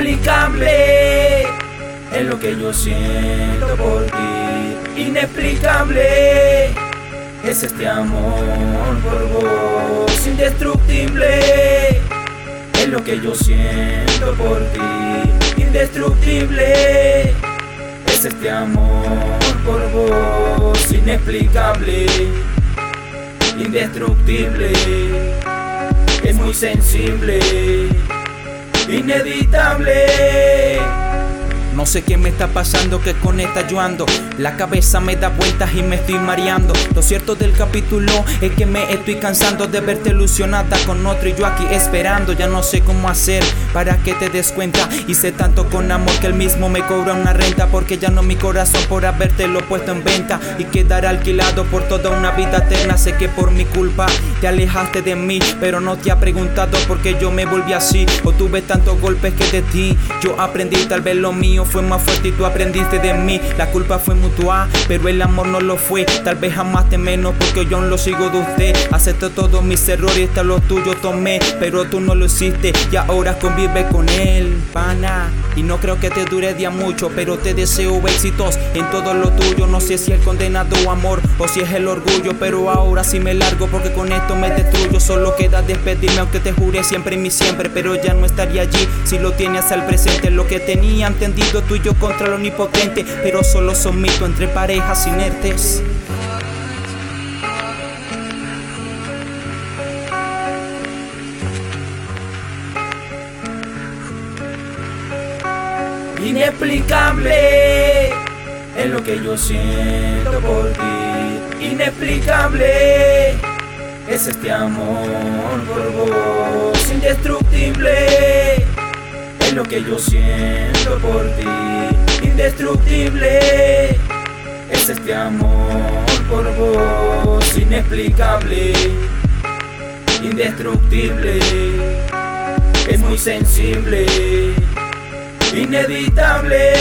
Inexplicable es lo que yo siento por ti. Inexplicable es este amor por vos. Indestructible es lo que yo siento por ti. Indestructible es este amor por vos. Inexplicable, indestructible, es muy sensible inevitable. No sé qué me está pasando, que con esta yo ando. La cabeza me da vueltas y me estoy mareando. Lo cierto del capítulo es que me estoy cansando de verte ilusionada con otro y yo aquí esperando. Ya no sé cómo hacer para que te des cuenta. Hice tanto con amor que el mismo me cobra una renta. Porque ya no mi corazón por haberte lo puesto en venta y quedar alquilado por toda una vida eterna. Sé que por mi culpa te alejaste de mí, pero no te ha preguntado por qué yo me volví así. O tuve tantos golpes que de ti yo aprendí, tal vez lo mío fue más fuerte y tú aprendiste de mí. La culpa fue mutua, pero el amor no lo fue. Tal vez jamás te menos porque yo aún lo sigo de usted. Acepto todos mis errores, hasta los tuyos tomé, pero tú no lo hiciste y ahora convive con él, pana. Y no creo que te dure día mucho, pero te deseo éxitos en todo lo tuyo. No sé si es condenado amor o si es el orgullo, pero ahora sí me largo porque con esto me destruyo. Solo queda despedirme, aunque te jure siempre y mi siempre, pero ya no estaría allí si lo tienes al presente. Lo que tenía entendido tuyo contra lo omnipotente, pero solo son mito entre parejas inertes. Inexplicable es lo que yo siento por ti. Inexplicable es este amor por vos. Indestructible es lo que yo siento por ti. Indestructible es este amor por vos. Inexplicable, indestructible, es muy sensible inevitable.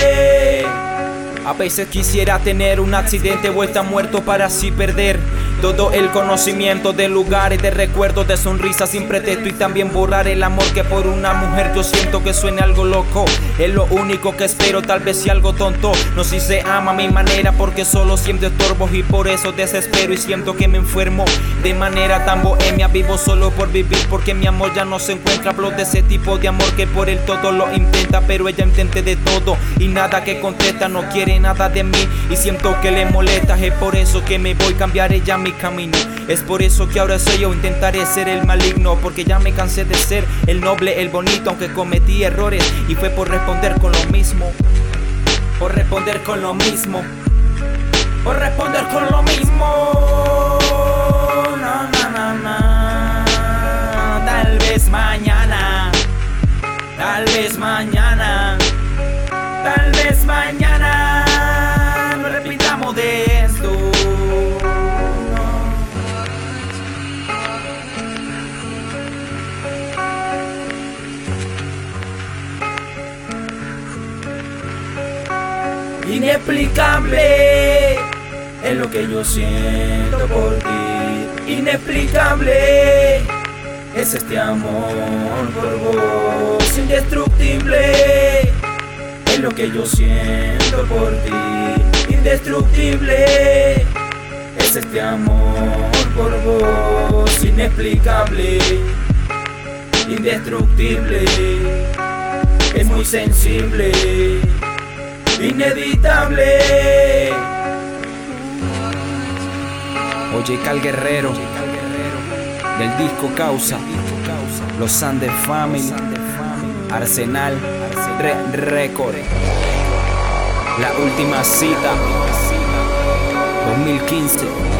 A veces quisiera tener un accidente o estar muerto para así perder todo el conocimiento de lugares, de recuerdos, de sonrisas sin pretexto y también borrar el amor que por una mujer yo siento que suene algo loco. Es lo único que espero, tal vez sea algo tonto. No si se ama a mi manera porque solo siento estorbos y por eso desespero y siento que me enfermo. De manera tan bohemia vivo solo por vivir porque mi amor ya no se encuentra. Hablo de ese tipo de amor que por el todo lo intenta, pero ella intente de todo y nada que contesta, no quiere nada de mí y siento que le molesta. Es por eso que me voy a cambiar ella mi camino. Es por eso que ahora soy yo, intentaré ser el maligno, porque ya me cansé de ser el noble, el bonito, aunque cometí errores y fue por responder con lo mismo. Por responder con lo mismo. Por responder con lo mismo. Na, na, na. Tal vez mañana. Tal vez mañana. Tal vez mañana. Inexplicable es lo que yo siento por ti. Inexplicable es este amor por vos. Indestructible es lo que yo siento por ti. Indestructible es este amor por vos. Inexplicable, indestructible, es muy sensible Oye, Cal Guerrero, del disco Causa, Los Sande Family, Arsenal, Re Record, La Última Cita, 2015.